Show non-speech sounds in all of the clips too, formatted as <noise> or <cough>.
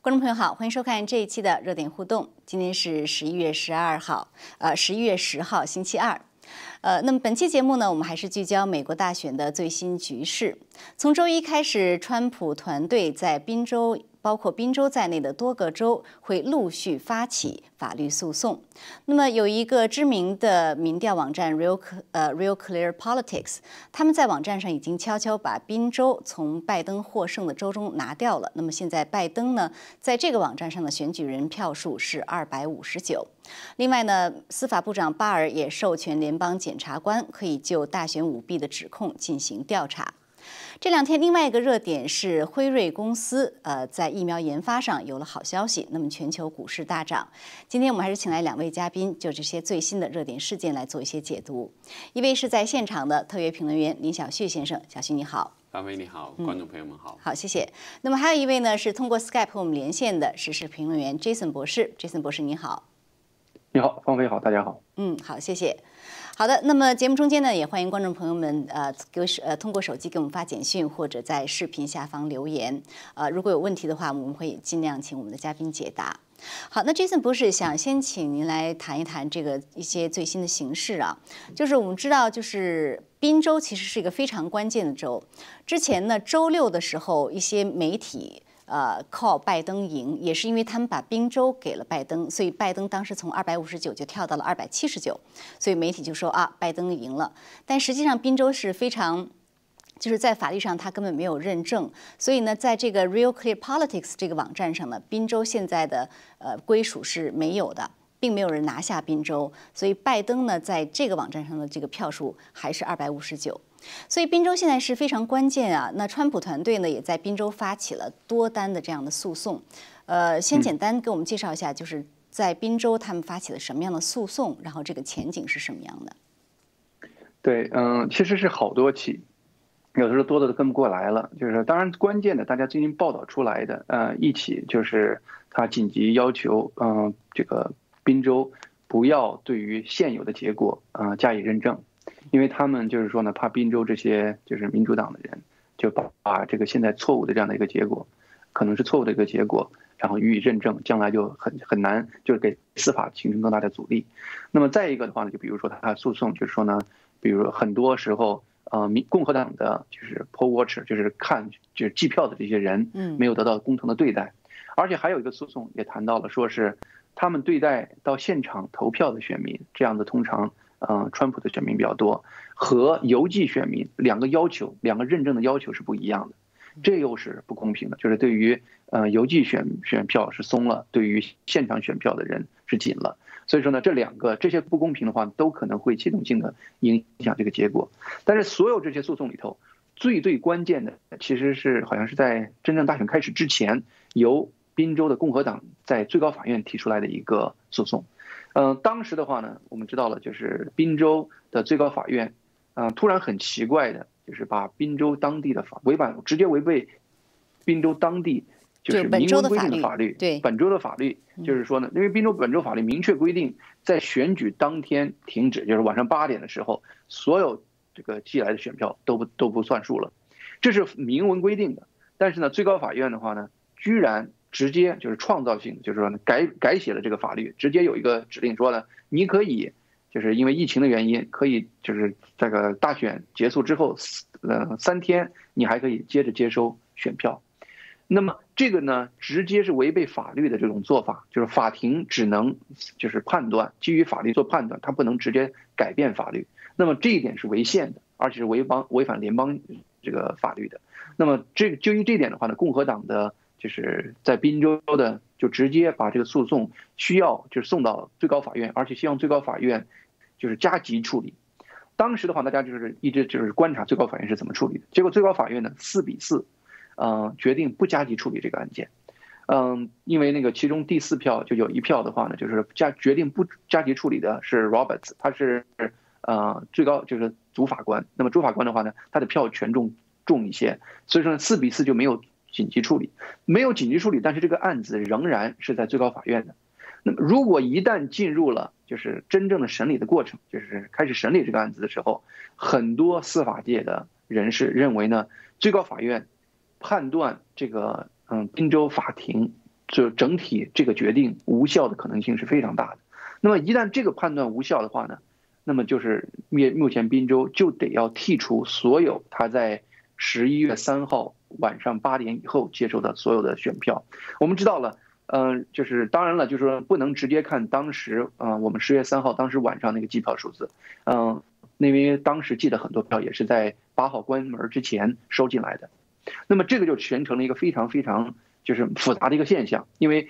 观众朋友好，欢迎收看这一期的热点互动。今天是十一月十二号，呃，十一月十号，星期二。呃，那么本期节目呢，我们还是聚焦美国大选的最新局势。从周一开始，川普团队在宾州。包括宾州在内的多个州会陆续发起法律诉讼。那么，有一个知名的民调网站 Real 呃 Real Clear Politics，他们在网站上已经悄悄把宾州从拜登获胜的州中拿掉了。那么现在拜登呢，在这个网站上的选举人票数是二百五十九。另外呢，司法部长巴尔也授权联邦检察官可以就大选舞弊的指控进行调查。这两天，另外一个热点是辉瑞公司，呃，在疫苗研发上有了好消息。那么，全球股市大涨。今天我们还是请来两位嘉宾，就这些最新的热点事件来做一些解读。一位是在现场的特约评论员林小旭先生，小旭你好。大飞你好，观众朋友们好。好，谢谢。那么还有一位呢，是通过 Skype 和我们连线的时事评论员 Jason 博士，Jason 博士你好。你好，方飞好，大家好。嗯，好，谢谢。好的，那么节目中间呢，也欢迎观众朋友们呃给我呃通过手机给我们发简讯或者在视频下方留言。呃，如果有问题的话，我们会尽量请我们的嘉宾解答。好，那 Jason 博士想先请您来谈一谈这个一些最新的形势啊。就是我们知道，就是宾州其实是一个非常关键的州。之前呢，周六的时候，一些媒体。呃，靠拜登赢，也是因为他们把宾州给了拜登，所以拜登当时从二百五十九就跳到了二百七十九，所以媒体就说啊，拜登赢了。但实际上，宾州是非常，就是在法律上他根本没有认证，所以呢，在这个 Real Clear Politics 这个网站上呢，宾州现在的呃归属是没有的，并没有人拿下宾州，所以拜登呢在这个网站上的这个票数还是二百五十九。所以宾州现在是非常关键啊。那川普团队呢，也在宾州发起了多单的这样的诉讼。呃，先简单给我们介绍一下，就是在宾州他们发起了什么样的诉讼，然后这个前景是什么样的？对，嗯，其实是好多起，有的时候多的都跟不过来了。就是当然关键的，大家最近报道出来的，呃，一起就是他紧急要求，嗯，这个宾州不要对于现有的结果啊加以认证。因为他们就是说呢，怕宾州这些就是民主党的人，就把把这个现在错误的这样的一个结果，可能是错误的一个结果，然后予以认证，将来就很很难，就是给司法形成更大的阻力。那么再一个的话呢，就比如说他诉讼，就是说呢，比如很多时候，呃，民共和党的就是 poll watcher，就是看就是计票的这些人，嗯，没有得到公平的对待，而且还有一个诉讼也谈到了，说是他们对待到现场投票的选民，这样的通常。嗯，川普的选民比较多，和邮寄选民两个要求、两个认证的要求是不一样的，这又是不公平的。就是对于呃邮寄选选票是松了，对于现场选票的人是紧了。所以说呢，这两个这些不公平的话，都可能会系统性的影响这个结果。但是所有这些诉讼里头，最最关键的其实是好像是在真正大选开始之前，由宾州的共和党在最高法院提出来的一个诉讼。嗯，当时的话呢，我们知道了，就是滨州的最高法院，嗯，突然很奇怪的，就是把滨州当地的法违反，直接违背滨州当地就是明文规定的法律，对本州的法律，就是说呢，因为滨州本州法律明确规定，在选举当天停止，就是晚上八点的时候，所有这个寄来的选票都不都不算数了，这是明文规定的。但是呢，最高法院的话呢，居然。直接就是创造性，就是说改改写了这个法律，直接有一个指令说呢，你可以就是因为疫情的原因，可以就是这个大选结束之后，呃三天你还可以接着接收选票。那么这个呢，直接是违背法律的这种做法，就是法庭只能就是判断，基于法律做判断，它不能直接改变法律。那么这一点是违宪的，而且是违邦违反联邦这个法律的。那么这个就于这点的话呢，共和党的。就是在滨州的，就直接把这个诉讼需要就是送到最高法院，而且希望最高法院就是加急处理。当时的话，大家就是一直就是观察最高法院是怎么处理的。结果最高法院呢四比四，嗯，决定不加急处理这个案件。嗯，因为那个其中第四票就有一票的话呢，就是加决定不加急处理的是 Roberts，他是呃最高就是主法官。那么主法官的话呢，他的票权重重一些，所以说四比四就没有。紧急处理没有紧急处理，但是这个案子仍然是在最高法院的。那么如果一旦进入了就是真正的审理的过程，就是开始审理这个案子的时候，很多司法界的人士认为呢，最高法院判断这个嗯滨州法庭就整体这个决定无效的可能性是非常大的。那么一旦这个判断无效的话呢，那么就是目目前滨州就得要剔除所有他在十一月三号晚上八点以后接收的所有的选票。我们知道了。嗯，就是当然了，就是说不能直接看当时，嗯，我们十月三号当时晚上那个计票数字，嗯，因为当时寄的很多票也是在八号关门之前收进来的，那么这个就形成了一个非常非常就是复杂的一个现象，因为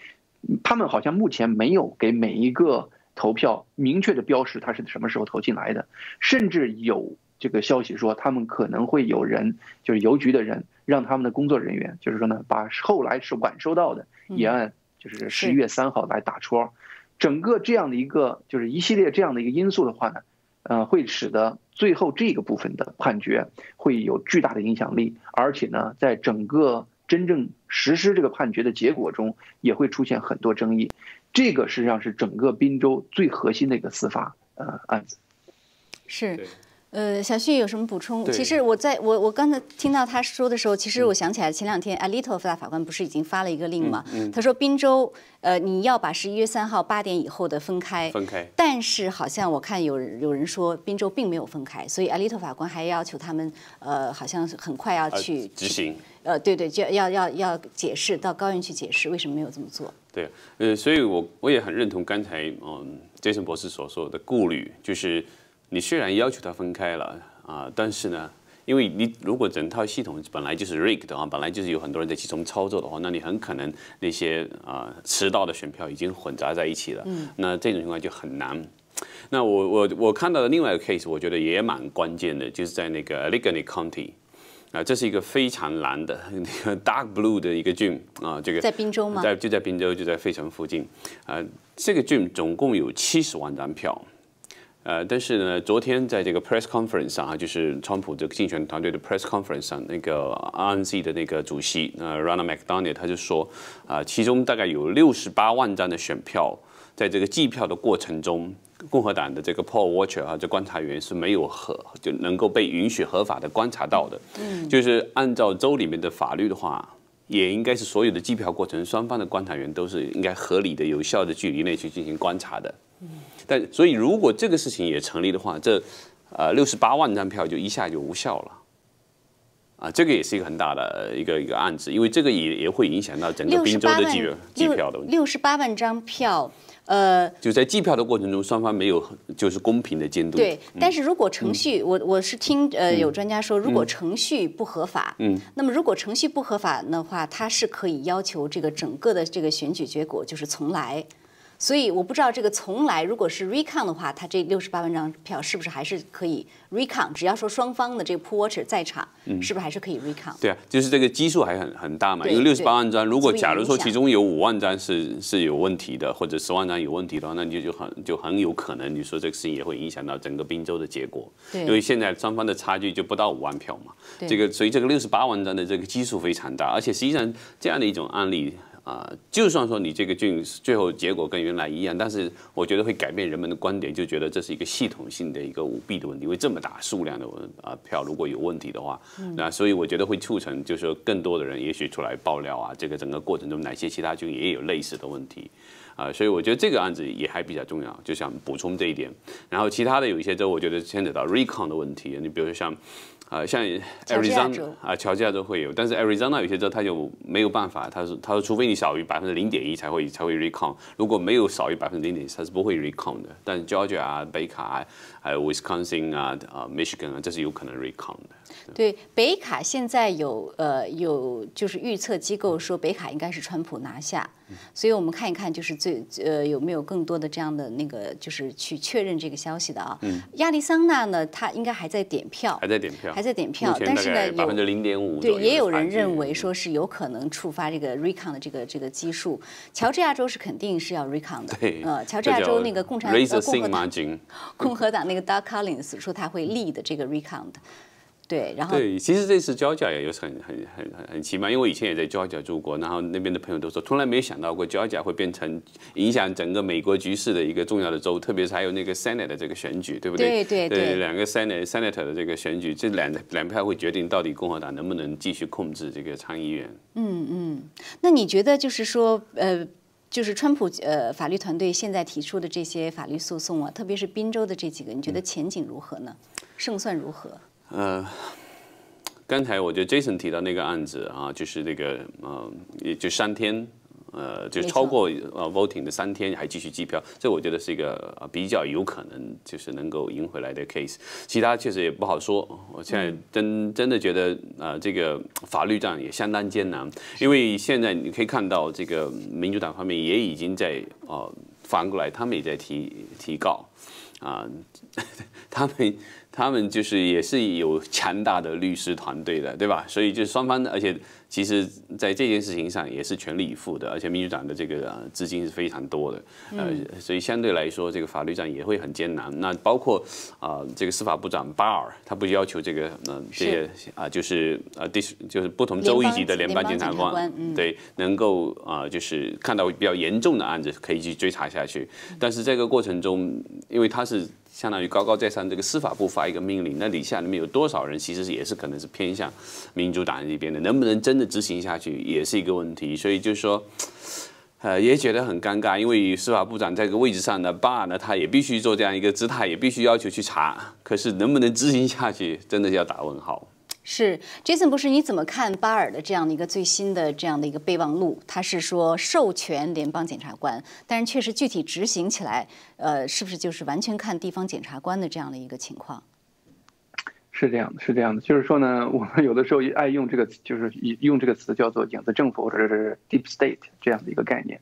他们好像目前没有给每一个投票明确的标识，他是什么时候投进来的，甚至有这个消息说他们可能会有人就是邮局的人让他们的工作人员，就是说呢，把后来是晚收到的也按。就是十一月三号来打戳，整个这样的一个就是一系列这样的一个因素的话呢，呃，会使得最后这个部分的判决会有巨大的影响力，而且呢，在整个真正实施这个判决的结果中也会出现很多争议。这个实际上是整个滨州最核心的一个司法呃案子。是。呃，小旭有什么补充？其实我在我我刚才听到他说的时候，其实我想起来前两天 Alito 大法官不是已经发了一个令吗？他说滨州呃你要把十一月三号八点以后的分开，分开。但是好像我看有有人说滨州并没有分开，所以 Alito 法官还要求他们呃好像很快要去执行。呃，对对，就要要要解释到高院去解释为什么没有这么做。对，呃，所以我我也很认同刚才嗯 Jason 博士所说的顾虑，就是。你虽然要求它分开了啊，但是呢，因为你如果整套系统本来就是 rig 的话，本来就是有很多人在其中操作的话，那你很可能那些啊迟到的选票已经混杂在一起了。嗯。那这种情况就很难。那我我我看到的另外一个 case，我觉得也蛮关键的，就是在那个 Allegheny County 啊，这是一个非常蓝的那个 <laughs> dark blue 的一个郡啊，这个在滨州吗？在就在滨州，就在费城附近啊。这个郡总共有七十万张票。呃，但是呢，昨天在这个 press conference 上啊，就是川普这个竞选团队的 press conference 上，那个 RNC 的那个主席呃 Ronald McDonald 他就说，啊，其中大概有六十八万张的选票，在这个计票的过程中，共和党的这个 poll watcher 啊，这观察员是没有合就能够被允许合法的观察到的。嗯，就是按照州里面的法律的话，也应该是所有的计票过程双方的观察员都是应该合理的、有效的距离内去进行观察的。嗯。但所以，如果这个事情也成立的话，这呃六十八万张票就一下就无效了，啊，这个也是一个很大的一个一个案子，因为这个也也会影响到整个滨州的计计票的问题。六十八万张票，呃，就在计票的过程中，双方没有就是公平的监督。对，但是如果程序，我我是听呃有专家说，如果程序不合法，嗯，那么如果程序不合法的话，他是可以要求这个整个的这个选举结果就是重来。所以我不知道这个从来如果是 recount 的话，他这六十八万张票是不是还是可以 recount？只要说双方的这个 poll watcher 在场，是不是还是可以 recount？对啊，就是这个基数还很很大嘛。因为六十八万张，如果假如说其中有五万张是是有问题的，或者十万张有问题的话，那你就很就很有可能你说这个事情也会影响到整个滨州的结果。因为现在双方的差距就不到五万票嘛。这个所以这个六十八万张的这个基数非常大，而且实际上这样的一种案例。啊，就算说你这个菌最后结果跟原来一样，但是我觉得会改变人们的观点，就觉得这是一个系统性的一个舞弊的问题，因为这么大数量的啊票如果有问题的话，那所以我觉得会促成，就是说更多的人也许出来爆料啊，这个整个过程中哪些其他菌也有类似的问题，啊，所以我觉得这个案子也还比较重要，就想补充这一点。然后其他的有一些州，我觉得牵扯到 recon 的问题，你比如说像。啊，像 Arizona 啊，乔治亚州会有，但是 Arizona 有些州它就没有办法，它是它说除非你少于百分之零点一才会才会 recount，如果没有少于百分之零点一，它是不会 recount 的。但 Georgia 啊、北卡还有 Wisconsin 啊、啊 Michigan 啊，这是有可能 recount 的。对，北卡现在有呃有就是预测机构说北卡应该是川普拿下，所以我们看一看就是最呃有没有更多的这样的那个就是去确认这个消息的啊。亚利桑那呢，它应该还在点票，还在点票，还在点票，但是呢百分之零点五，对，也有人认为说是有可能触发这个 recount 的这个这个基数。乔治亚州是肯定是要 recount 的，对，呃，乔治亚州那个共产共和党共和党那个 Doug Collins 说他会立的这个 recount。对，然后对，其实这次交甲也有很很很很很奇妙，因为我以前也在交甲住过，然后那边的朋友都说，从来没有想到过交甲会变成影响整个美国局势的一个重要的州，特别是还有那个 Senate 的这个选举，对不对？对对对，两个 Senate Senator 的这个选举，这两两票会决定到底共和党能不能继续控制这个参议院。嗯嗯，那你觉得就是说，呃，就是川普呃法律团队现在提出的这些法律诉讼啊，特别是宾州的这几个，你觉得前景如何呢？胜算如何？呃。刚才我觉得 Jason 提到那个案子啊，就是那个呃，也就三天，呃，就超过呃 voting 的三天还继续计票，这我觉得是一个比较有可能就是能够赢回来的 case。其他确实也不好说。我现在真真的觉得呃，这个法律战也相当艰难，因为现在你可以看到这个民主党方面也已经在呃反过来，他们也在提提告啊，<laughs> 他们。他们就是也是有强大的律师团队的，对吧？所以就双方，而且其实在这件事情上也是全力以赴的，而且民主党的这个资金是非常多的，呃，所以相对来说这个法律战也会很艰难。那包括啊，这个司法部长巴尔，他不要求这个嗯这些啊，就是啊，第就是不同州一级的联邦检察官，对，能够啊，就是看到比较严重的案子可以去追查下去。但是这个过程中，因为他是。相当于高高在上，这个司法部发一个命令，那底下里面有多少人，其实也是可能是偏向民主党这边的，能不能真真的执行下去，也是一个问题。所以就是说，呃，也觉得很尴尬，因为司法部长在这个位置上呢，爸呢，他也必须做这样一个姿态，也必须要求去查，可是能不能执行下去，真的要打问号。是，Jason 博士，你怎么看巴尔的这样的一个最新的这样的一个备忘录？他是说授权联邦检察官，但是确实具体执行起来，呃，是不是就是完全看地方检察官的这样的一个情况？是这样的，是这样的，就是说呢，我们有的时候爱用这个，就是用这个词叫做影子政府或者是 deep state 这样的一个概念。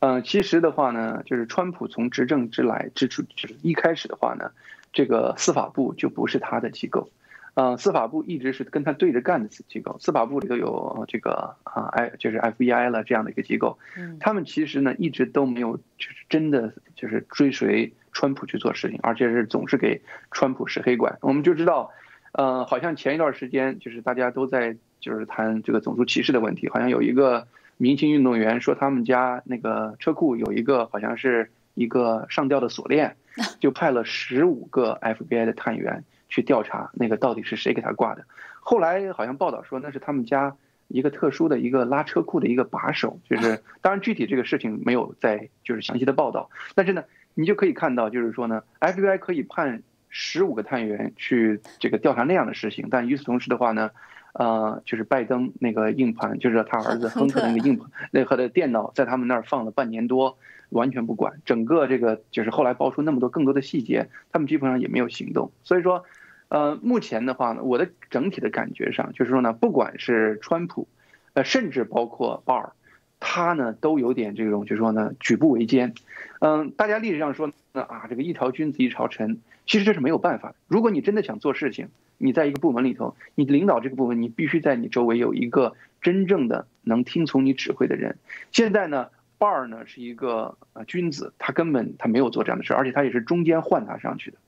嗯，其实的话呢，就是川普从执政之来之初，就是一开始的话呢，这个司法部就不是他的机构。嗯，司法部一直是跟他对着干的机构。司法部里头有这个啊，I 就是 FBI 了这样的一个机构。嗯，他们其实呢一直都没有就是真的就是追随川普去做事情，而且是总是给川普使黑管。我们就知道，呃，好像前一段时间就是大家都在就是谈这个种族歧视的问题，好像有一个明星运动员说他们家那个车库有一个好像是一个上吊的锁链，<laughs> 就派了十五个 FBI 的探员。去调查那个到底是谁给他挂的，后来好像报道说那是他们家一个特殊的一个拉车库的一个把手，就是 <laughs> 当然具体这个事情没有在就是详细的报道，但是呢，你就可以看到就是说呢，FBI 可以判十五个探员去这个调查那样的事情，但与此同时的话呢，呃，就是拜登那个硬盘，就是他儿子亨特那个硬盘那和的电脑在他们那儿放了半年多。完全不管，整个这个就是后来爆出那么多更多的细节，他们基本上也没有行动。所以说，呃，目前的话呢，我的整体的感觉上就是说呢，不管是川普，呃，甚至包括鲍尔，他呢都有点这种，就是说呢举步维艰。嗯，大家历史上说呢啊，这个一朝君子一朝臣，其实这是没有办法。如果你真的想做事情，你在一个部门里头，你领导这个部门，你必须在你周围有一个真正的能听从你指挥的人。现在呢？鲍尔呢是一个呃君子，他根本他没有做这样的事，而且他也是中间换他上去的。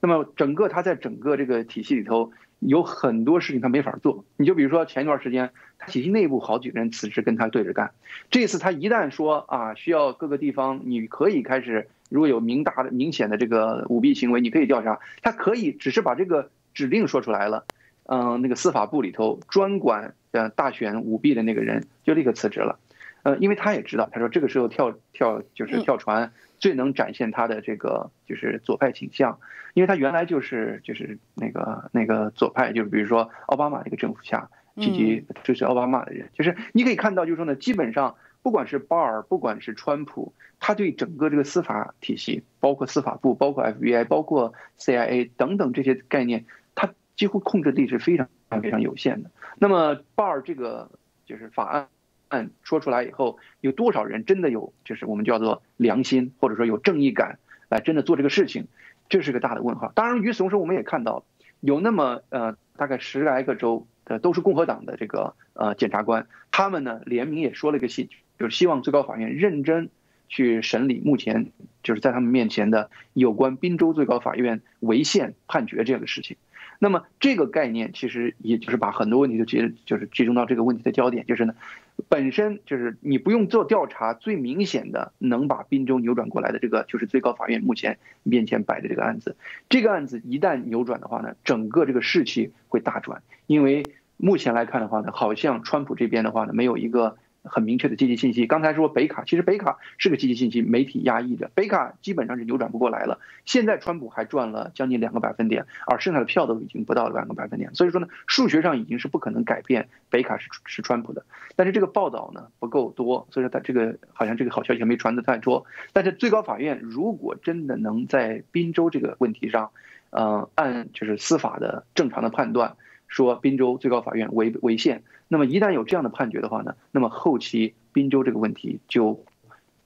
那么整个他在整个这个体系里头有很多事情他没法做。你就比如说前一段时间，他体系内部好几个人辞职跟他对着干。这次他一旦说啊需要各个地方你可以开始，如果有明大的明显的这个舞弊行为，你可以调查。他可以只是把这个指令说出来了，嗯，那个司法部里头专管呃大选舞弊的那个人就立刻辞职了。呃，因为他也知道，他说这个时候跳跳就是跳船，最能展现他的这个就是左派倾向，因为他原来就是就是那个那个左派，就是比如说奥巴马那个政府下积极支持奥巴马的人，就是你可以看到，就是说呢，基本上不管是鲍尔，不管是川普，他对整个这个司法体系，包括司法部，包括 FBI，包括 CIA 等等这些概念，他几乎控制力是非常非常有限的。那么鲍尔这个就是法案。说出来以后，有多少人真的有就是我们叫做良心，或者说有正义感来真的做这个事情，这是个大的问号。当然，与此同时，我们也看到有那么呃大概十来个州的都是共和党的这个呃检察官，他们呢联名也说了一个信，就是希望最高法院认真去审理目前就是在他们面前的有关滨州最高法院违宪判决这样的事情。那么这个概念其实也就是把很多问题就集就是集中到这个问题的焦点，就是呢，本身就是你不用做调查，最明显的能把滨州扭转过来的这个就是最高法院目前面前摆的这个案子，这个案子一旦扭转的话呢，整个这个士气会大转，因为目前来看的话呢，好像川普这边的话呢没有一个。很明确的积极信息。刚才说北卡，其实北卡是个积极信息，媒体压抑着，北卡基本上是扭转不过来了。现在川普还赚了将近两个百分点，而剩下的票都已经不到两个百分点，所以说呢，数学上已经是不可能改变北卡是是川普的。但是这个报道呢不够多，所以说他这个好像这个好消息还没传得太多。但是最高法院如果真的能在宾州这个问题上，呃，按就是司法的正常的判断。说滨州最高法院违违宪，那么一旦有这样的判决的话呢，那么后期滨州这个问题就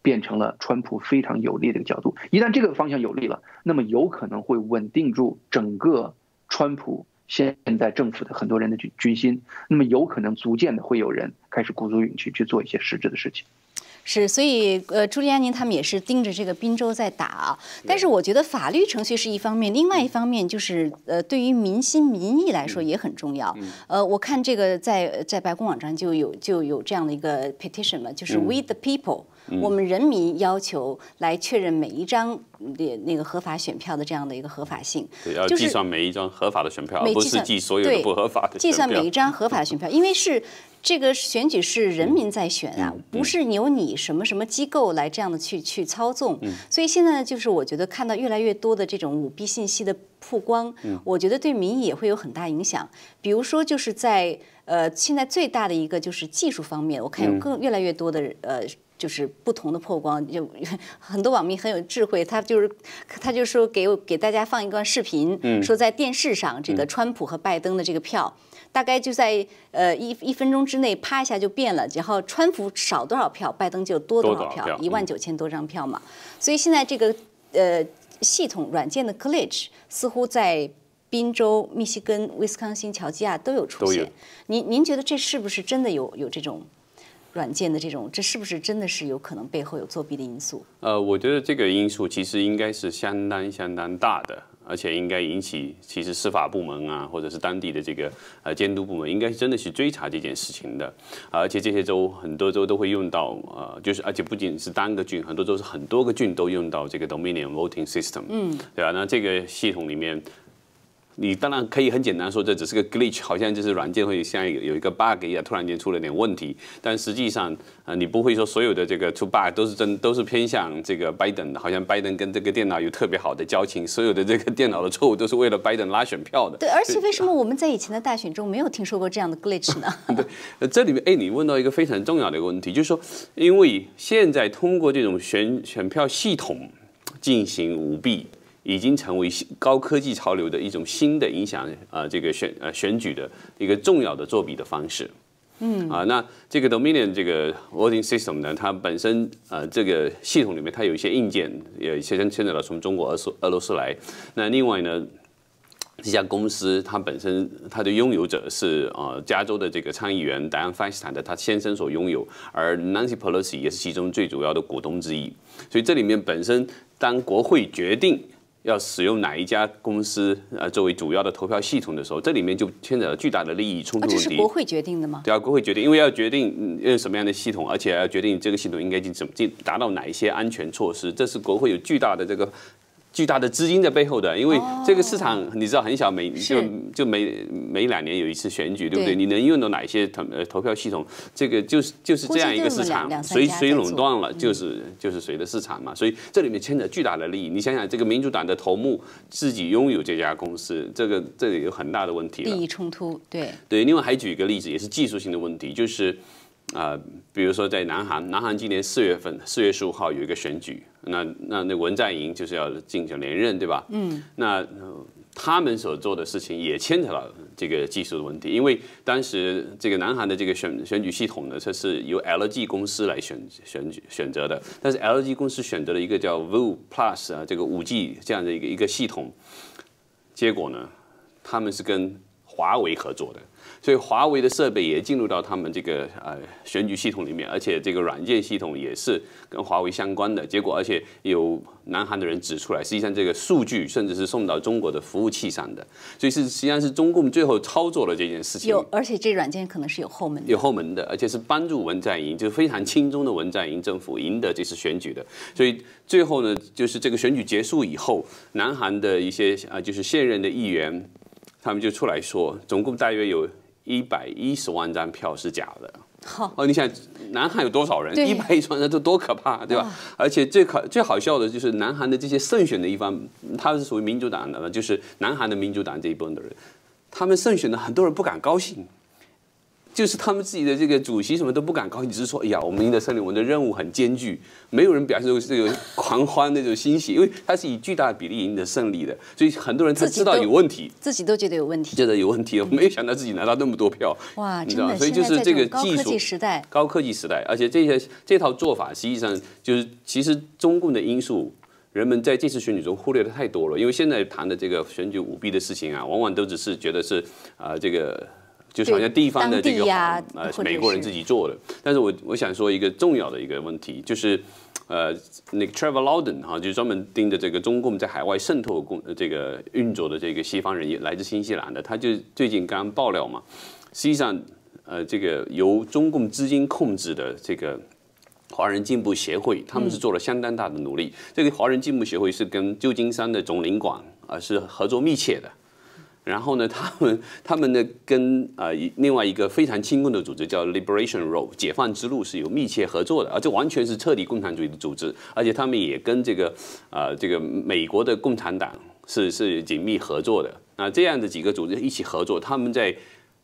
变成了川普非常有利的一个角度。一旦这个方向有利了，那么有可能会稳定住整个川普现在政府的很多人的军军心，那么有可能逐渐的会有人开始鼓足勇气去做一些实质的事情。是，所以呃，朱利安尼他们也是盯着这个宾州在打，但是我觉得法律程序是一方面，另外一方面就是呃，对于民心民意来说也很重要。呃，我看这个在在白宫网站就有就有这样的一个 petition 嘛，就是 We the people，我们人民要求来确认每一张的那个合法选票的这样的一个合法性，对，要计算每一张合法的选票，而不是计所有的不合法的。计算每一张合法的选票，因为是。这个选举是人民在选啊，不是由你什么什么机构来这样的去去操纵。所以现在呢，就是我觉得看到越来越多的这种舞弊信息的曝光，我觉得对民意也会有很大影响。比如说，就是在呃现在最大的一个就是技术方面，我看有更越来越多的呃就是不同的曝光，就 <laughs> 很多网民很有智慧，他就是他就说给给大家放一段视频，说在电视上这个川普和拜登的这个票。大概就在呃一一分钟之内，啪一下就变了。然后川普少多少票，拜登就多多少票，一万九千多张票嘛。所以现在这个呃系统软件的 glitch 似乎在宾州、密西根、威斯康星、乔治亚都有出现。您您觉得这是不是真的有有这种软件的这种？这是不是真的是有可能背后有作弊的因素？呃，我觉得这个因素其实应该是相当相当大的。而且应该引起，其实司法部门啊，或者是当地的这个呃监督部门，应该是真的去追查这件事情的。而且这些州很多州都会用到，呃，就是而且不仅是单个郡，很多州是很多个郡都用到这个 Dominion Voting System，嗯，对吧？那这个系统里面。你当然可以很简单说，这只是个 glitch，好像就是软件会像有有一个 bug 一样，突然间出了点问题。但实际上，啊，你不会说所有的这个出 bug 都是真，都是偏向这个拜登的，好像 Biden 跟这个电脑有特别好的交情，所有的这个 <laughs> 电脑的错误都是为了 Biden 拉选票的。对，而且为什么我们在以前的大选中没有听说过这样的 glitch 呢？<laughs> 对，这里面，哎，你问到一个非常重要的一个问题，就是说，因为现在通过这种选选票系统进行舞弊。已经成为高科技潮流的一种新的影响，呃，这个选呃选举的一个重要的作弊的方式。嗯啊，那这个 Dominion 这个 voting system 呢，它本身呃这个系统里面它有一些硬件，有一些牵扯到从中国、俄罗俄罗斯来。那另外呢，这家公司它本身它的拥有者是呃加州的这个参议员 Dianne Feinstein 的他先生所拥有，而 Nancy Pelosi 也是其中最主要的股东之一。所以这里面本身当国会决定。要使用哪一家公司呃作为主要的投票系统的时候，这里面就牵扯了巨大的利益冲突问题。这是国会决定的吗？对啊，国会决定，因为要决定用什么样的系统，而且要决定这个系统应该进怎么进，达到哪一些安全措施，这是国会有巨大的这个。巨大的资金在背后的，因为这个市场你知道很小，每就就每每两年有一次选举，对不对？你能用到哪些投呃投票系统？这个就是就是这样一个市场，谁谁垄断了，就是就是谁的市场嘛。所以这里面牵扯巨大的利益。你想想，这个民主党的头目自己拥有这家公司，这个这里有很大的问题。利益冲突，对对。另外还举一个例子，也是技术性的问题，就是啊，比如说在南韩，南韩今年四月份四月十五号有一个选举。那那那文在寅就是要竞选连任，对吧？嗯。那他们所做的事情也牵扯到这个技术的问题，因为当时这个南韩的这个选选举系统呢，它是由 LG 公司来选选举选择的，但是 LG 公司选择了一个叫 View Plus 啊，这个五 G 这样的一个一个系统，结果呢，他们是跟华为合作的。所以华为的设备也进入到他们这个呃选举系统里面，而且这个软件系统也是跟华为相关的。结果，而且有南韩的人指出来，实际上这个数据甚至是送到中国的服务器上的，所以是实际上是中共最后操作了这件事情。有，而且这软件可能是有后门的。有后门的，而且是帮助文在寅，就是非常轻松的文在寅政府赢得这次选举的。所以最后呢，就是这个选举结束以后，南韩的一些啊，就是现任的议员，他们就出来说，总共大约有。一百一十万张票是假的。好哦，你想南韩有多少人？一百一十万人，这多可怕，对吧？而且最可最好笑的就是南韩的这些胜选的一方，他是属于民主党的，就是南韩的民主党这一部分的人，他们胜选的很多人不敢高兴。就是他们自己的这个主席什么都不敢高兴，只是说：“哎呀，我们赢得胜利，我们的任务很艰巨。”没有人表示这个狂欢那种欣喜，因为他是以巨大的比例赢得胜利的，所以很多人他知道有问题，自己都觉得有问题，觉得有问题，没有想到自己拿到那么多票。哇，你知道，所以就是这个技术时代，高科技时代，而且这些这套做法实际上就是其实中共的因素，人们在这次选举中忽略的太多了。因为现在谈的这个选举舞弊的事情啊，往往都只是觉得是啊这个。就好像地方的这个呃美国人自己做的，但是我我想说一个重要的一个问题，就是呃那个 Trevor Loudon 哈，就专门盯着这个中共在海外渗透工这个运作的这个西方人，也来自新西兰的，他就最近刚爆料嘛，实际上呃这个由中共资金控制的这个华人进步协会，他们是做了相当大的努力。这个华人进步协会是跟旧金山的总领馆啊是合作密切的。然后呢，<laughs> 他们他们呢跟呃另外一个非常亲共的组织叫 Liberation Road 解放之路是有密切合作的，而这完全是彻底共产主义的组织，而且他们也跟这个呃这个美国的共产党是是紧密合作的。那这样的几个组织一起合作，他们在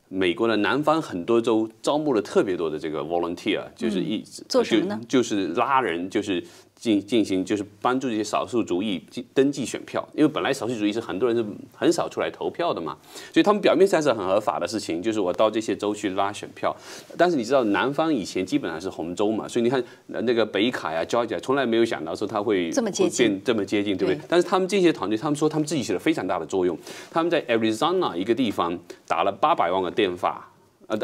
美国的南方很多州招募了特别多的这个 volunteer，就是一做什么呢？就是拉人，就是。进进行就是帮助这些少数族裔登登记选票，因为本来少数族裔是很多人是很少出来投票的嘛，所以他们表面上是很合法的事情，就是我到这些州去拉选票。但是你知道南方以前基本上是红州嘛，所以你看那个北卡呀、交界从来没有想到说他会这么接近，这么接近，对不对？但是他们这些团队，他们说他们自己起了非常大的作用。他们在 Arizona 一个地方打了八百万个电话，呃，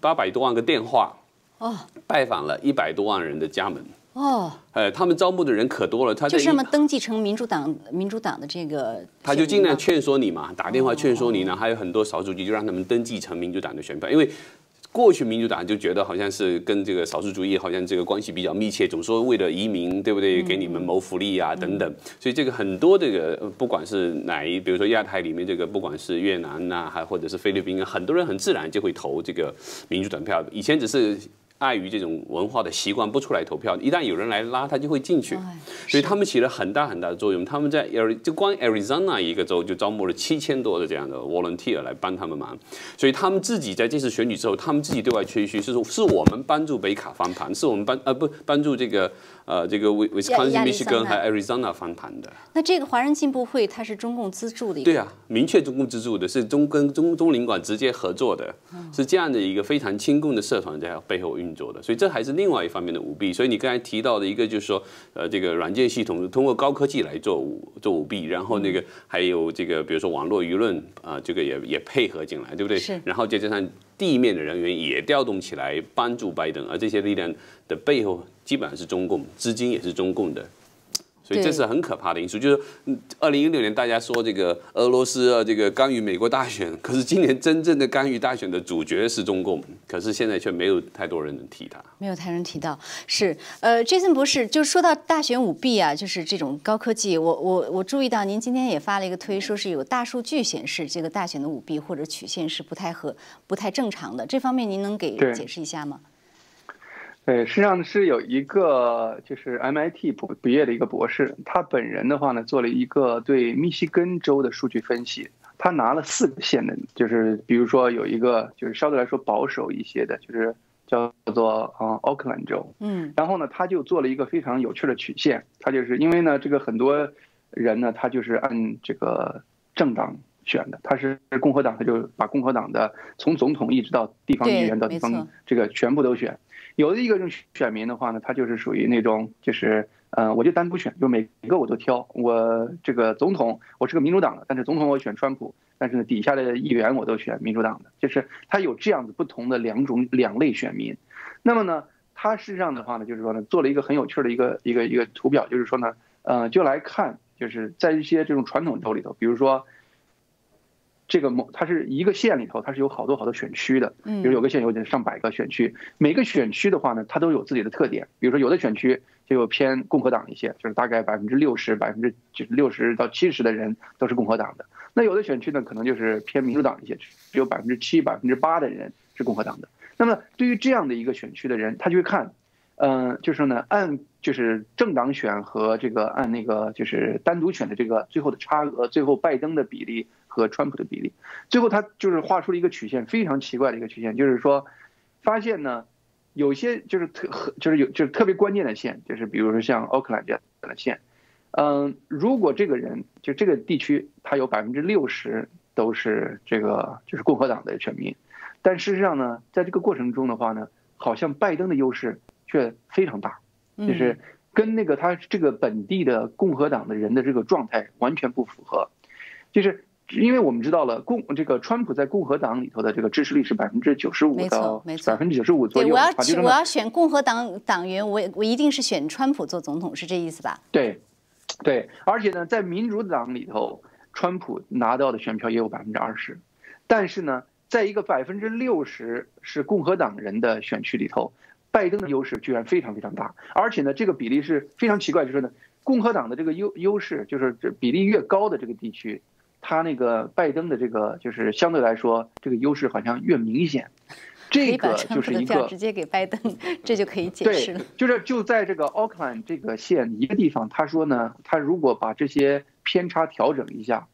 八百多万个电话，哦，拜访了一百多万人的家门。哦，哎，他们招募的人可多了，他就是他们登记成民主党，民主党的这个，他就尽量劝说你嘛，打电话劝说你呢，还有很多少数族裔就让他们登记成民主党的选票，因为过去民主党就觉得好像是跟这个少数族裔好像这个关系比较密切，总说为了移民，对不对？给你们谋福利啊等等，所以这个很多这个不管是哪一，比如说亚太里面这个，不管是越南呐，还或者是菲律宾啊，很多人很自然就会投这个民主党票，以前只是。碍于这种文化的习惯，不出来投票。一旦有人来拉，他就会进去。所以他们起了很大很大的作用。他们在就光 Arizona 一个州就招募了七千多的这样的 volunteer 来帮他们忙。所以他们自己在这次选举之后，他们自己对外吹嘘是说，是我们帮助北卡翻盘，是我们帮呃不帮助这个。呃，这个 Wisconsin、Michigan 和 Arizona 翻盘的。那这个华人进步会，它是中共资助的。对啊，明确中共资助的，是中跟中中领馆直接合作的，是这样的一个非常亲共的社团在背后运作的。所以这还是另外一方面的舞弊。所以你刚才提到的一个就是说，呃，这个软件系统通过高科技来做舞做舞弊，然后那个还有这个比如说网络舆论啊，这个也也配合进来，对不对？是。然后再加上地面的人员也调动起来帮助拜登，而这些力量的背后。基本上是中共，资金也是中共的，所以这是很可怕的因素。就是二零一六年大家说这个俄罗斯啊，这个干预美国大选，<laughs> 可是今年真正的干预大选的主角是中共，可是现在却没有太多人能提他。没有太多人提到，是呃，Jason 博士，就说到大选舞弊啊，就是这种高科技，我我我注意到您今天也发了一个推，说是有大数据显示这个大选的舞弊或者曲线是不太合、不太正常的，这方面您能给解释一下吗？对，实际上是有一个就是 MIT 博毕业的一个博士，他本人的话呢，做了一个对密西根州的数据分析。他拿了四个县的，就是比如说有一个就是相对来说保守一些的，就是叫做啊奥克兰州。嗯。然后呢，他就做了一个非常有趣的曲线。他就是因为呢，这个很多人呢，他就是按这个政党选的。他是共和党，他就把共和党的从总统一直到地方议员到地方这个全部都选。有的一个选民的话呢，他就是属于那种，就是，嗯，我就单独选，就每个我都挑。我这个总统，我是个民主党的，但是总统我选川普，但是呢，底下的议员我都选民主党的，就是他有这样子不同的两种两类选民。那么呢，他事实上的话呢，就是说呢，做了一个很有趣的一个一个一个图表，就是说呢，呃，就来看，就是在一些这种传统州里头，比如说。这个某它是一个县里头，它是有好多好多选区的，比如有个县有上百个选区，每个选区的话呢，它都有自己的特点。比如说有的选区就有偏共和党一些，就是大概百分之六十、百分之就是六十到七十的人都是共和党的。那有的选区呢，可能就是偏民主党一些，只有百分之七、百分之八的人是共和党的。那么对于这样的一个选区的人，他就会看，嗯，就是呢，按就是政党选和这个按那个就是单独选的这个最后的差额，最后拜登的比例。和川普的比例，最后他就是画出了一个曲线，非常奇怪的一个曲线，就是说，发现呢，有些就是特就是有就是特别关键的线，就是比如说像奥克兰这样的线，嗯，如果这个人就这个地区他有百分之六十都是这个就是共和党的选民，但事实上呢，在这个过程中的话呢，好像拜登的优势却非常大，就是跟那个他这个本地的共和党的人的这个状态完全不符合，就是。因为我们知道了共这个川普在共和党里头的这个支持率是百分之九十五到百分之九十五左右。我要我要选共和党党员，我我一定是选川普做总统，是这意思吧？对，对，而且呢，在民主党里头，川普拿到的选票也有百分之二十，但是呢，在一个百分之六十是共和党人的选区里头，拜登的优势居然非常非常大，而且呢，这个比例是非常奇怪，就是呢，共和党的这个优优势就是这比例越高的这个地区。他那个拜登的这个就是相对来说这个优势好像越明显，这个就是一个直接给拜登，这就可以解释了。就是就在这个奥克兰这个县一个地方，他说呢，他如果把这些偏差调整一下，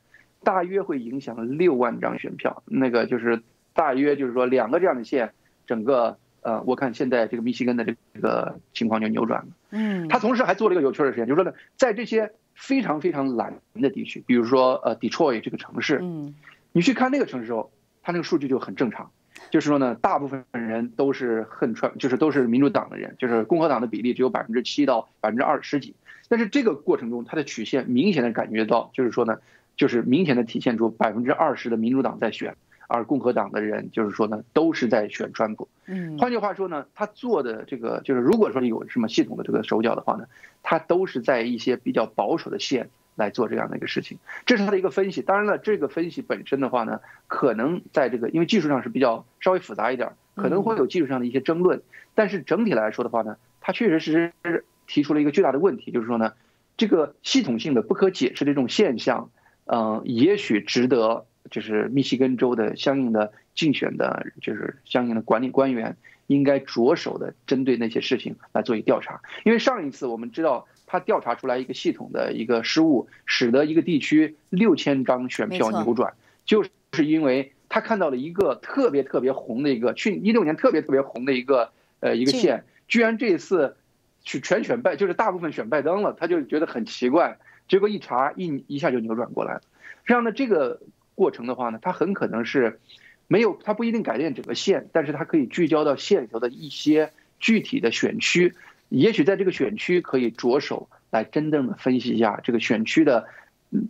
大约会影响六万张选票。那个就是大约就是说两个这样的县，整个呃，我看现在这个密西根的这个情况就扭转了。嗯，他同时还做了一个有趣的实验，就是说呢，在这些。非常非常懒的地区，比如说呃，Detroit 这个城市，嗯，你去看那个城市时候，它那个数据就很正常，就是说呢，大部分人都是恨川，就是都是民主党的人，就是共和党的比例只有百分之七到百分之二十几，但是这个过程中，它的曲线明显的感觉到，就是说呢，就是明显的体现出百分之二十的民主党在选。而共和党的人就是说呢，都是在选川普。嗯，换句话说呢，他做的这个就是，如果说有什么系统的这个手脚的话呢，他都是在一些比较保守的县来做这样的一个事情。这是他的一个分析。当然了，这个分析本身的话呢，可能在这个因为技术上是比较稍微复杂一点，可能会有技术上的一些争论。但是整体来说的话呢，他确实是提出了一个巨大的问题，就是说呢，这个系统性的不可解释的这种现象，嗯，也许值得。就是密西根州的相应的竞选的，就是相应的管理官员，应该着手的针对那些事情来做一调查。因为上一次我们知道，他调查出来一个系统的一个失误，使得一个地区六千张选票扭转，就是因为他看到了一个特别特别红的一个去一六年特别特别红的一个呃一个县，居然这一次去全选拜，就是大部分选拜登了，他就觉得很奇怪。结果一查一一下就扭转过来了。这样的这个。过程的话呢，它很可能是没有，它不一定改变整个县，但是它可以聚焦到县里头的一些具体的选区，也许在这个选区可以着手来真正的分析一下这个选区的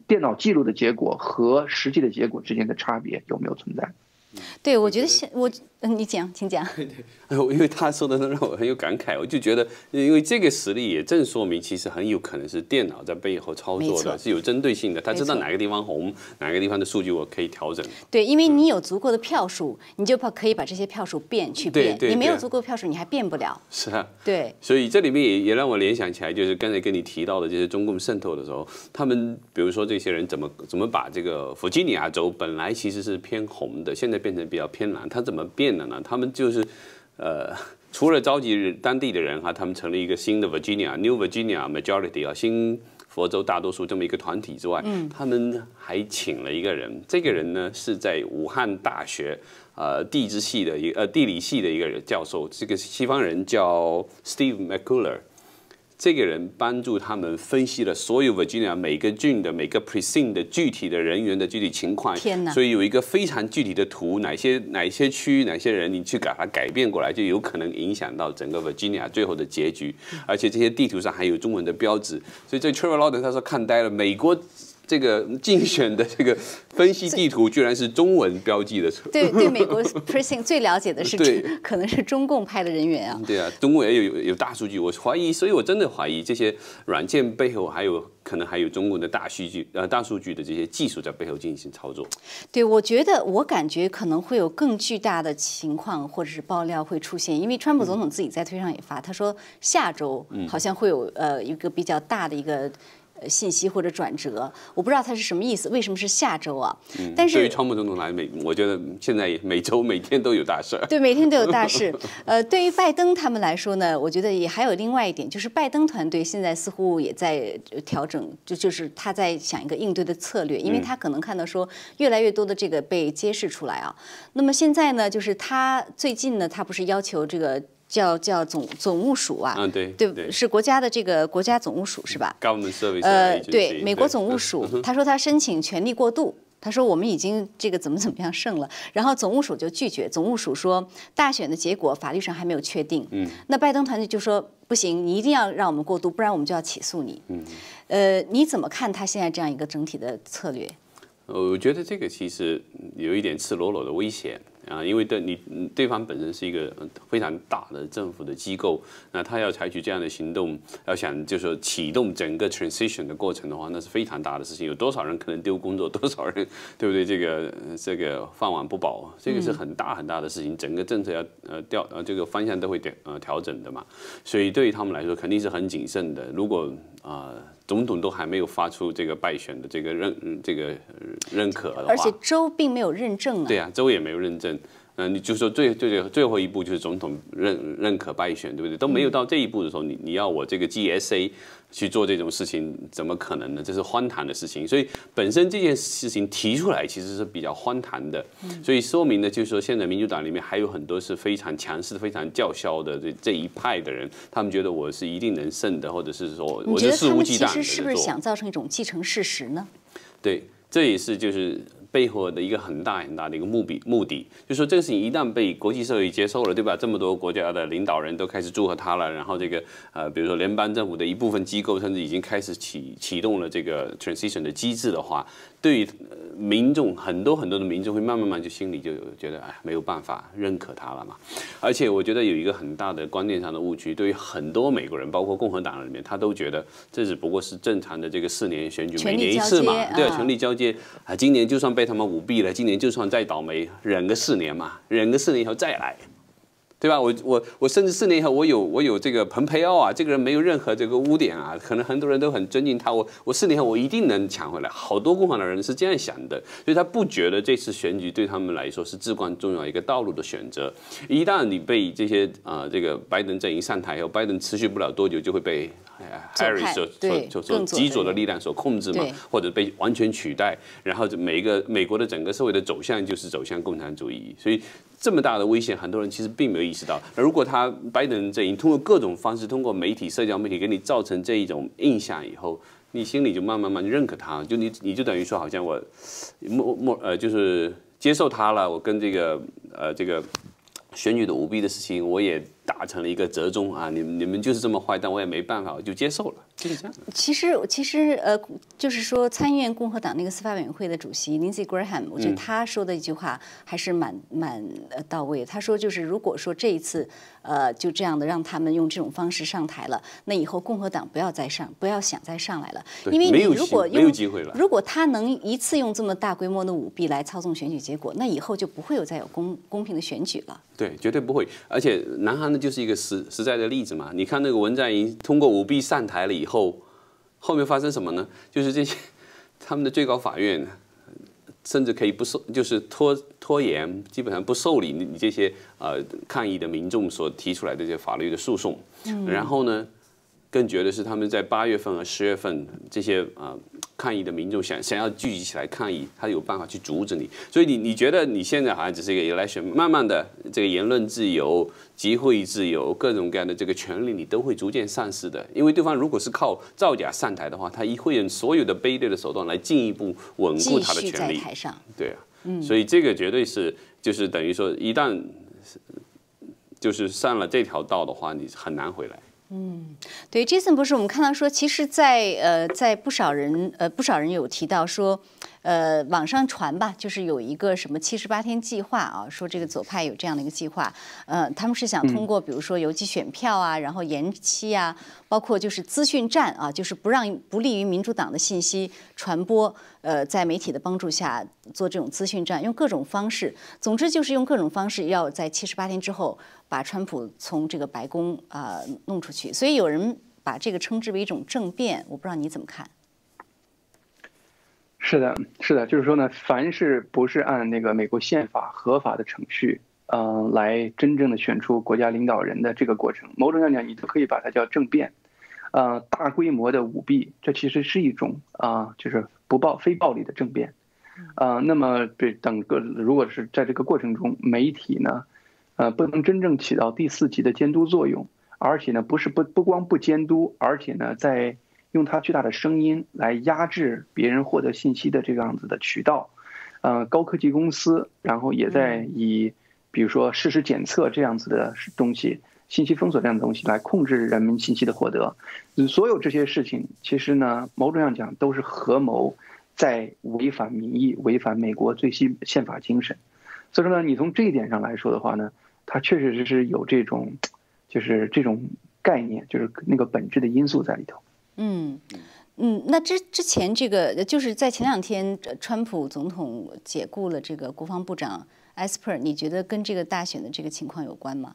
电脑记录的结果和实际的结果之间的差别有没有存在。对，我觉得现我。嗯，你讲，请讲。<laughs> 对对，因为他说的让我很有感慨，我就觉得，因为这个实例也正说明，其实很有可能是电脑在背后操作的，是有针对性的。他知道哪个地方红，哪个地方的数据我可以调整。对，因为你有足够的票数，你就可以把这些票数变去变。对你没有足够票数，你还变不了。<laughs> 是啊。对。所以这里面也也让我联想起来，就是刚才跟你提到的这些中共渗透的时候，他们比如说这些人怎么怎么把这个弗吉尼亚州本来其实是偏红的，现在变成比较偏蓝，他怎么变的呢？他们就。是，呃，除了召集当地的人哈，他们成立一个新的 Virginia New Virginia Majority 啊，新佛州大多数这么一个团体之外，嗯，他们还请了一个人，这个人呢是在武汉大学呃地质系的一呃地理系的一个教授，这个西方人叫 Steve McCuller。这个人帮助他们分析了所有 Virginia 每个郡的每个 precinct 的具体的人员的具体情况，天所以有一个非常具体的图，哪些哪些区哪些人，你去把它改变过来，就有可能影响到整个 Virginia 最后的结局。而且这些地图上还有中文的标志，所以这 Trevor Lawrence 他说看呆了，美国。这个竞选的这个分析地图居然是中文标记的。<laughs> 对对，美国 precinct 最了解的是，<laughs> 可能是中共派的人员啊。对啊，中共也有有大数据，我怀疑，所以我真的怀疑这些软件背后还有可能还有中共的大数据呃大数据的这些技术在背后进行操作。对，我觉得我感觉可能会有更巨大的情况或者是爆料会出现，因为川普总统自己在推上也发，他说下周好像会有呃一个比较大的一个。信息或者转折，我不知道他是什么意思。为什么是下周啊？嗯但是对于川普总统来，每我觉得现在每周每天都有大事。<laughs> 对，每天都有大事。<laughs> 呃，对于拜登他们来说呢，我觉得也还有另外一点，就是拜登团队现在似乎也在调整，就就是他在想一个应对的策略，因为他可能看到说越来越多的这个被揭示出来啊。那么现在呢，就是他最近呢，他不是要求这个。叫叫总总务署啊，嗯对对，是国家的这个国家总务署是吧？Government Service 呃，对，美国总务署，他说他申请权力过渡，他说我们已经这个怎么怎么样胜了，然后总务署就拒绝，总务署说大选的结果法律上还没有确定，嗯，那拜登团队就说不行，你一定要让我们过渡，不然我们就要起诉你，嗯，呃，你怎么看他现在这样一个整体的策略？我觉得这个其实有一点赤裸裸的危险。啊，因为对你对方本身是一个非常大的政府的机构，那他要采取这样的行动，要想就是说启动整个 transition 的过程的话，那是非常大的事情。有多少人可能丢工作，多少人对不对？这个这个饭碗不保，这个是很大很大的事情。整个政策要呃调呃这个方向都会调呃调整的嘛，所以对于他们来说肯定是很谨慎的。如果啊。总统都还没有发出这个败选的这个认这个认可的话，而且州并没有认证啊。对啊，州也没有认证。嗯，你就说最最最后一步就是总统认认可败选，对不对？都没有到这一步的时候，你你要我这个 GSA。去做这种事情怎么可能呢？这是荒唐的事情。所以本身这件事情提出来其实是比较荒唐的。所以说明呢，就是说现在民主党里面还有很多是非常强势、非常叫嚣的这这一派的人，他们觉得我是一定能胜的，或者是说我是肆无忌惮的其实是不是想造成一种既成事实呢？对，这也是就是。背后的一个很大很大的一个目的，目的就是说这个事情一旦被国际社会接受了，对吧？这么多国家的领导人都开始祝贺他了，然后这个呃，比如说联邦政府的一部分机构甚至已经开始启启动了这个 transition 的机制的话。对于民众很多很多的民众会慢慢慢就心里就有觉得哎没有办法认可他了嘛，而且我觉得有一个很大的观念上的误区，对于很多美国人，包括共和党里面，他都觉得这只不过是正常的这个四年选举，每年一次嘛，对啊，权力交接啊，今年就算被他们舞弊了，今年就算再倒霉，忍个四年嘛，忍个四年以后再来。对吧？我我我甚至四年以后，我有我有这个蓬佩奥啊，这个人没有任何这个污点啊，可能很多人都很尊敬他。我我四年后我一定能抢回来。好多共和党人是这样想的，所以他不觉得这次选举对他们来说是至关重要一个道路的选择。一旦你被这些啊这个拜登阵营上台以后，拜登持续不了多久就会被 Harris 所所所极左的力量所控制嘛，或者被完全取代，然后每一个美国的整个社会的走向就是走向共产主义，所以。这么大的危险，很多人其实并没有意识到。那如果他拜登阵营通过各种方式，通过媒体、社交媒体给你造成这一种印象以后，你心里就慢慢慢认可他，就你你就等于说好像我默默呃就是接受他了，我跟这个呃这个选举的舞弊的事情我也达成了一个折中啊，你们你们就是这么坏，但我也没办法，我就接受了。就是这样其实，其实，呃，就是说，参议院共和党那个司法委员会的主席 Lindsey Graham，我觉得他说的一句话还是蛮蛮呃到位。他说，就是如果说这一次，呃，就这样的让他们用这种方式上台了，那以后共和党不要再上，不要想再上来了，因为你如果没有机会了，如果他能一次用这么大规模的舞弊来操纵选举结果，那以后就不会有再有公公平的选举了。对，绝对不会。而且，南韩呢就是一个实实在的例子嘛。你看那个文在寅通过舞弊上台了以后。后，面发生什么呢？就是这些，<laughs> 他们的最高法院甚至可以不受，就是拖拖延，基本上不受理你你这些呃抗议的民众所提出来的这些法律的诉讼。然后呢，更绝的是他们在八月份和十月份这些啊。抗议的民众想想要聚集起来抗议，他有办法去阻止你。所以你你觉得你现在好像只是一个 election，慢慢的这个言论自由、集会自由、各种各样的这个权利，你都会逐渐丧失的。因为对方如果是靠造假上台的话，他一会用所有的卑劣的手段来进一步稳固他的权利。台上，对啊，嗯所以这个绝对是就是等于说，一旦就是上了这条道的话，你很难回来。嗯，对，Jason 博士，我们看到说，其实，在呃，在不少人呃，不少人有提到说。呃，网上传吧，就是有一个什么七十八天计划啊，说这个左派有这样的一个计划，呃，他们是想通过比如说邮寄选票啊，然后延期啊，包括就是资讯战啊，就是不让不利于民主党的信息传播，呃，在媒体的帮助下做这种资讯战，用各种方式，总之就是用各种方式要在七十八天之后把川普从这个白宫啊弄出去，所以有人把这个称之为一种政变，我不知道你怎么看。是的，是的，就是说呢，凡是不是按那个美国宪法合法的程序，嗯，来真正的选出国家领导人的这个过程，某种意义上讲，你都可以把它叫政变，呃，大规模的舞弊，这其实是一种啊，就是不暴非暴力的政变，啊，那么对整个如果是在这个过程中，媒体呢，呃，不能真正起到第四级的监督作用，而且呢，不是不不光不监督，而且呢，在用它巨大的声音来压制别人获得信息的这个样子的渠道，呃，高科技公司，然后也在以，比如说事实检测这样子的东西，信息封锁这样的东西来控制人们信息的获得。所有这些事情，其实呢，某种上讲都是合谋在违反民意、违反美国最新宪法精神。所以说呢，你从这一点上来说的话呢，它确确实实有这种，就是这种概念，就是那个本质的因素在里头。嗯嗯，那之之前这个就是在前两天，川普总统解雇了这个国防部长埃斯珀，你觉得跟这个大选的这个情况有关吗？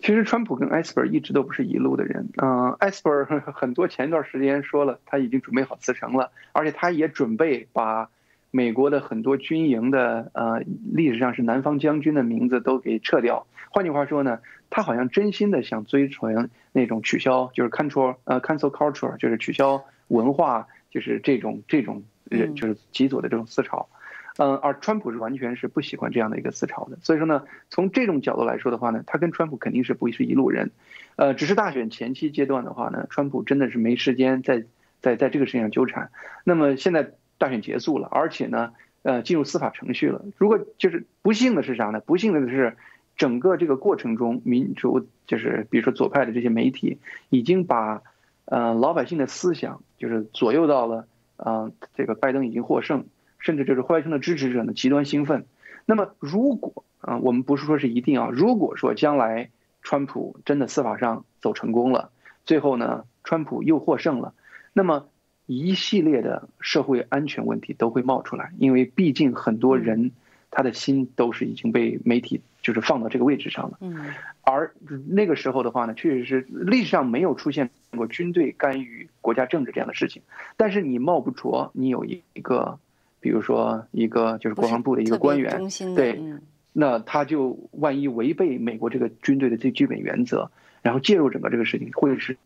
其实川普跟埃斯珀一直都不是一路的人。嗯，埃斯珀很多前一段时间说了，他已经准备好辞呈了，而且他也准备把美国的很多军营的呃历史上是南方将军的名字都给撤掉。换句话说呢，他好像真心的想追存那种取消，就是 control 呃 cancel culture，就是取消文化，就是这种这种呃就是极左的这种思潮，嗯，而川普是完全是不喜欢这样的一个思潮的。所以说呢，从这种角度来说的话呢，他跟川普肯定是不是一路人，呃，只是大选前期阶段的话呢，川普真的是没时间在在在这个事情上纠缠。那么现在大选结束了，而且呢，呃，进入司法程序了。如果就是不幸的是啥呢？不幸的是。整个这个过程中，民主就是比如说左派的这些媒体，已经把，呃老百姓的思想就是左右到了，呃这个拜登已经获胜，甚至就是拜登的支持者呢极端兴奋。那么如果啊我们不是说是一定啊，如果说将来川普真的司法上走成功了，最后呢川普又获胜了，那么一系列的社会安全问题都会冒出来，因为毕竟很多人。他的心都是已经被媒体就是放到这个位置上了，嗯，而那个时候的话呢，确实是历史上没有出现过军队干预国家政治这样的事情，但是你冒不着你有一个，比如说一个就是国防部的一个官员，对，那他就万一违背美国这个军队的最基本原则。然后介入整个这个事情，会使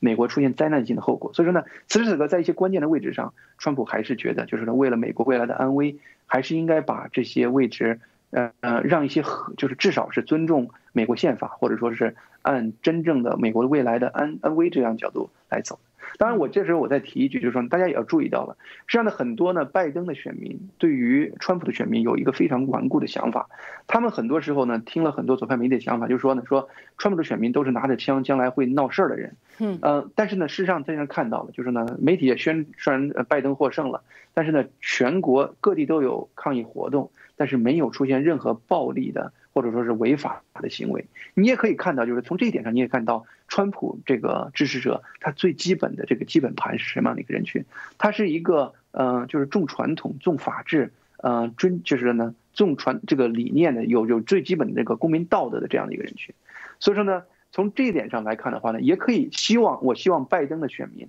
美国出现灾难性的后果。所以说呢，此时此刻在一些关键的位置上，川普还是觉得，就是呢为了美国未来的安危，还是应该把这些位置，呃呃，让一些和就是至少是尊重美国宪法，或者说是按真正的美国的未来的安安危这样角度来走。当然，我这时候我再提一句，就是说大家也要注意到了，实际上呢，很多呢，拜登的选民对于川普的选民有一个非常顽固的想法，他们很多时候呢，听了很多左派媒体的想法，就是说呢，说川普的选民都是拿着枪将来会闹事儿的人，嗯，呃，但是呢，事实上在这看到了，就是呢，媒体也宣传拜登获胜了，但是呢，全国各地都有抗议活动，但是没有出现任何暴力的。或者说是违法的行为，你也可以看到，就是从这一点上，你也看到川普这个支持者，他最基本的这个基本盘是什么样的一个人群？他是一个，嗯，就是重传统、重法治，嗯，尊就是呢，重传这个理念的，有有最基本的这个公民道德的这样的一个人群。所以说呢，从这一点上来看的话呢，也可以希望，我希望拜登的选民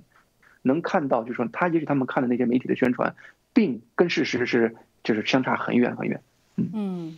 能看到，就是说他也许他们看的那些媒体的宣传，并跟事实是就是相差很远很远。嗯。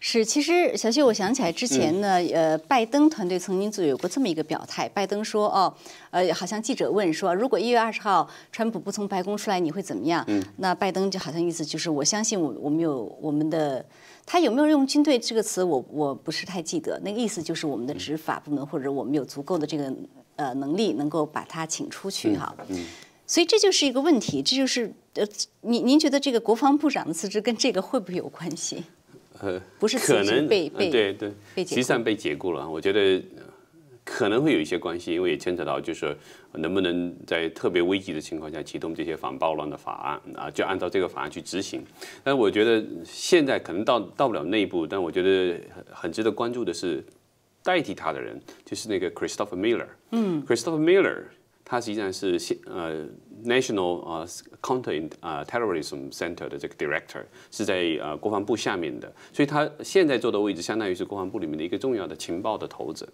是，其实小谢，我想起来之前呢，呃，拜登团队曾经就有过这么一个表态。拜登说：“哦，呃，好像记者问说，如果一月二十号川普不从白宫出来，你会怎么样？”嗯，那拜登就好像意思就是，我相信我我们有我们的，他有没有用军队这个词，我我不是太记得。那个意思就是我们的执法部门或者我们有足够的这个呃能力，能够把他请出去哈。嗯，所以这就是一个问题，这就是呃，您您觉得这个国防部长的辞职跟这个会不会有关系？呃，不是可能被被对对，被实际上被解雇了。我觉得可能会有一些关系，因为也牵扯到就是能不能在特别危急的情况下启动这些反暴乱的法案啊，就按照这个法案去执行。但我觉得现在可能到到不了那一步，但我觉得很值得关注的是代替他的人，就是那个 Christopher Miller。嗯，Christopher Miller。他实际上是呃 National 呃 Counter 呃 Terrorism Center 的这个 Director，是在呃国防部下面的，所以他现在坐的位置相当于是国防部里面的一个重要的情报的头子。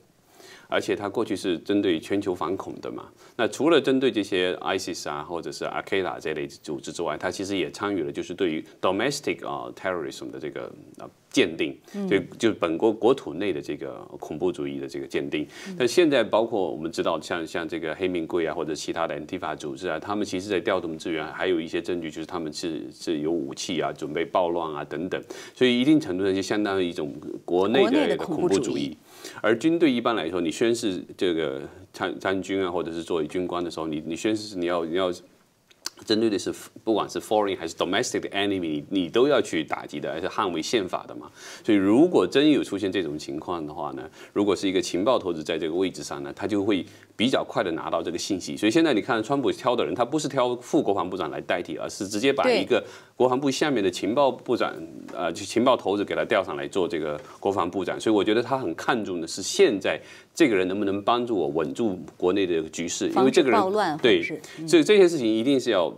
而且它过去是针对全球反恐的嘛？那除了针对这些 ISIS 啊，或者是 Al Qaeda 这类组织之外，它其实也参与了，就是对于 domestic 啊 terrorism 的这个啊鉴定，就就是本国国土内的这个恐怖主义的这个鉴定。但现在包括我们知道，像像这个黑名贵啊，或者其他的 Antifa 组织啊，他们其实在调动资源，还有一些证据就是他们是是有武器啊，准备暴乱啊等等。所以一定程度上就相当于一种国内的一个恐怖主义。而军队一般来说，你宣誓这个参参军啊，或者是作为军官的时候，你你宣誓你要你要。针对的是不管是 foreign 还是 domestic 的 enemy，你你都要去打击的，而且捍卫宪法的嘛。所以如果真有出现这种情况的话呢，如果是一个情报头子在这个位置上呢，他就会比较快的拿到这个信息。所以现在你看，川普挑的人，他不是挑副国防部长来代替，而是直接把一个国防部下面的情报部长，呃，就情报头子给他调上来做这个国防部长。所以我觉得他很看重的是现在这个人能不能帮助我稳住国内的局势，因为这个人对，所以这些事情一定是要。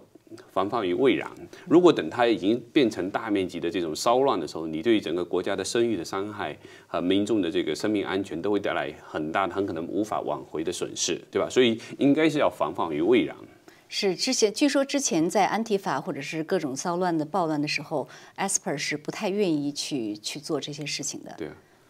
防范于未然。如果等它已经变成大面积的这种骚乱的时候，你对于整个国家的声誉的伤害和民众的这个生命安全都会带来很大的、很可能无法挽回的损失，对吧？所以应该是要防范于未然。是之前据说之前在安提法或者是各种骚乱的暴乱的时候，Asper 是不太愿意去去做这些事情的。对。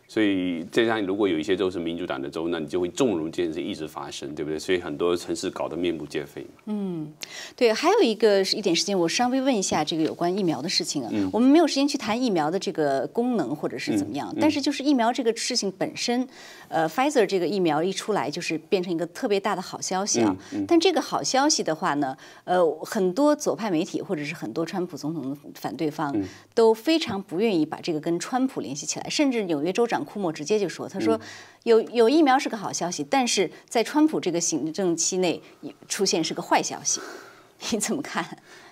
所以这样，如果有一些州是民主党的州，那你就会纵容这件事一直发生，对不对？所以很多城市搞得面目皆非。嗯，对。还有一个一点时间，我稍微问一下这个有关疫苗的事情啊。嗯。我们没有时间去谈疫苗的这个功能或者是怎么样，但是就是疫苗这个事情本身，呃，Pfizer 这个疫苗一出来就是变成一个特别大的好消息啊。嗯。但这个好消息的话呢，呃，很多左派媒体或者是很多川普总统的反对方都非常不愿意把这个跟川普联系起来，甚至纽约州长。库莫直接就说：“他说有有疫苗是个好消息，但是在川普这个行政期内出现是个坏消息，你怎么看？”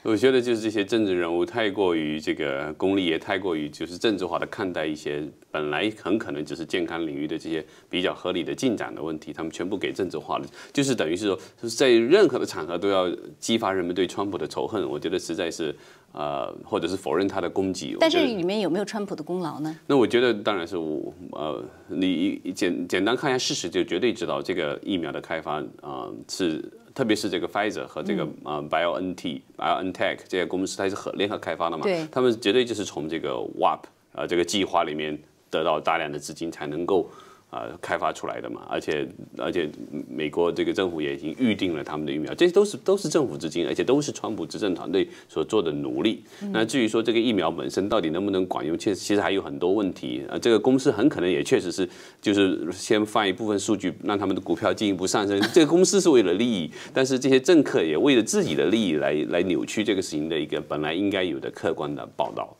我觉得就是这些政治人物太过于这个功利，也太过于就是政治化的看待一些本来很可能只是健康领域的这些比较合理的进展的问题，他们全部给政治化了，就是等于是说在任何的场合都要激发人们对川普的仇恨。我觉得实在是。呃，或者是否认他的攻击，但是里面有没有川普的功劳呢？那我觉得当然是我呃，你简简单看一下事实，就绝对知道这个疫苗的开发啊，是特别是这个 Pfizer 和这个呃 BioNT、BioNTech 这些公司，它是合联合开发的嘛？对，他们绝对就是从这个 WAP 呃这个计划里面得到大量的资金，才能够。啊，开发出来的嘛，而且而且美国这个政府也已经预定了他们的疫苗，这些都是都是政府资金，而且都是川普执政团队所做的努力。那至于说这个疫苗本身到底能不能管用，其实其实还有很多问题。啊，这个公司很可能也确实是就是先放一部分数据，让他们的股票进一步上升。<laughs> 这个公司是为了利益，但是这些政客也为了自己的利益来来扭曲这个事情的一个本来应该有的客观的报道。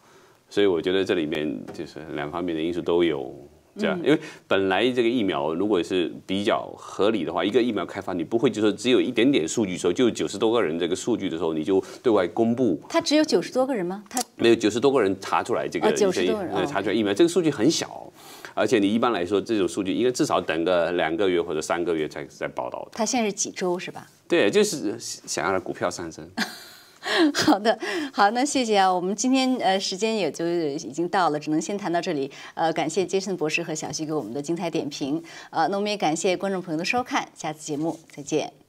所以我觉得这里面就是两方面的因素都有。这样，因为本来这个疫苗如果是比较合理的话，一个疫苗开发你不会就说只有一点点数据时候，就九十多个人这个数据的时候，你就对外公布。他只有九十多个人吗？他没有九十多个人查出来这个九十多人查出来疫苗，这个数据很小，而且你一般来说这种数据应该至少等个两个月或者三个月才才报道。他现在是几周是吧？对，就是想让股票上升。<laughs> 好的，好，那谢谢啊。我们今天呃时间也就已经到了，只能先谈到这里。呃，感谢杰森博士和小徐给我们的精彩点评。呃，那我们也感谢观众朋友的收看，下次节目再见。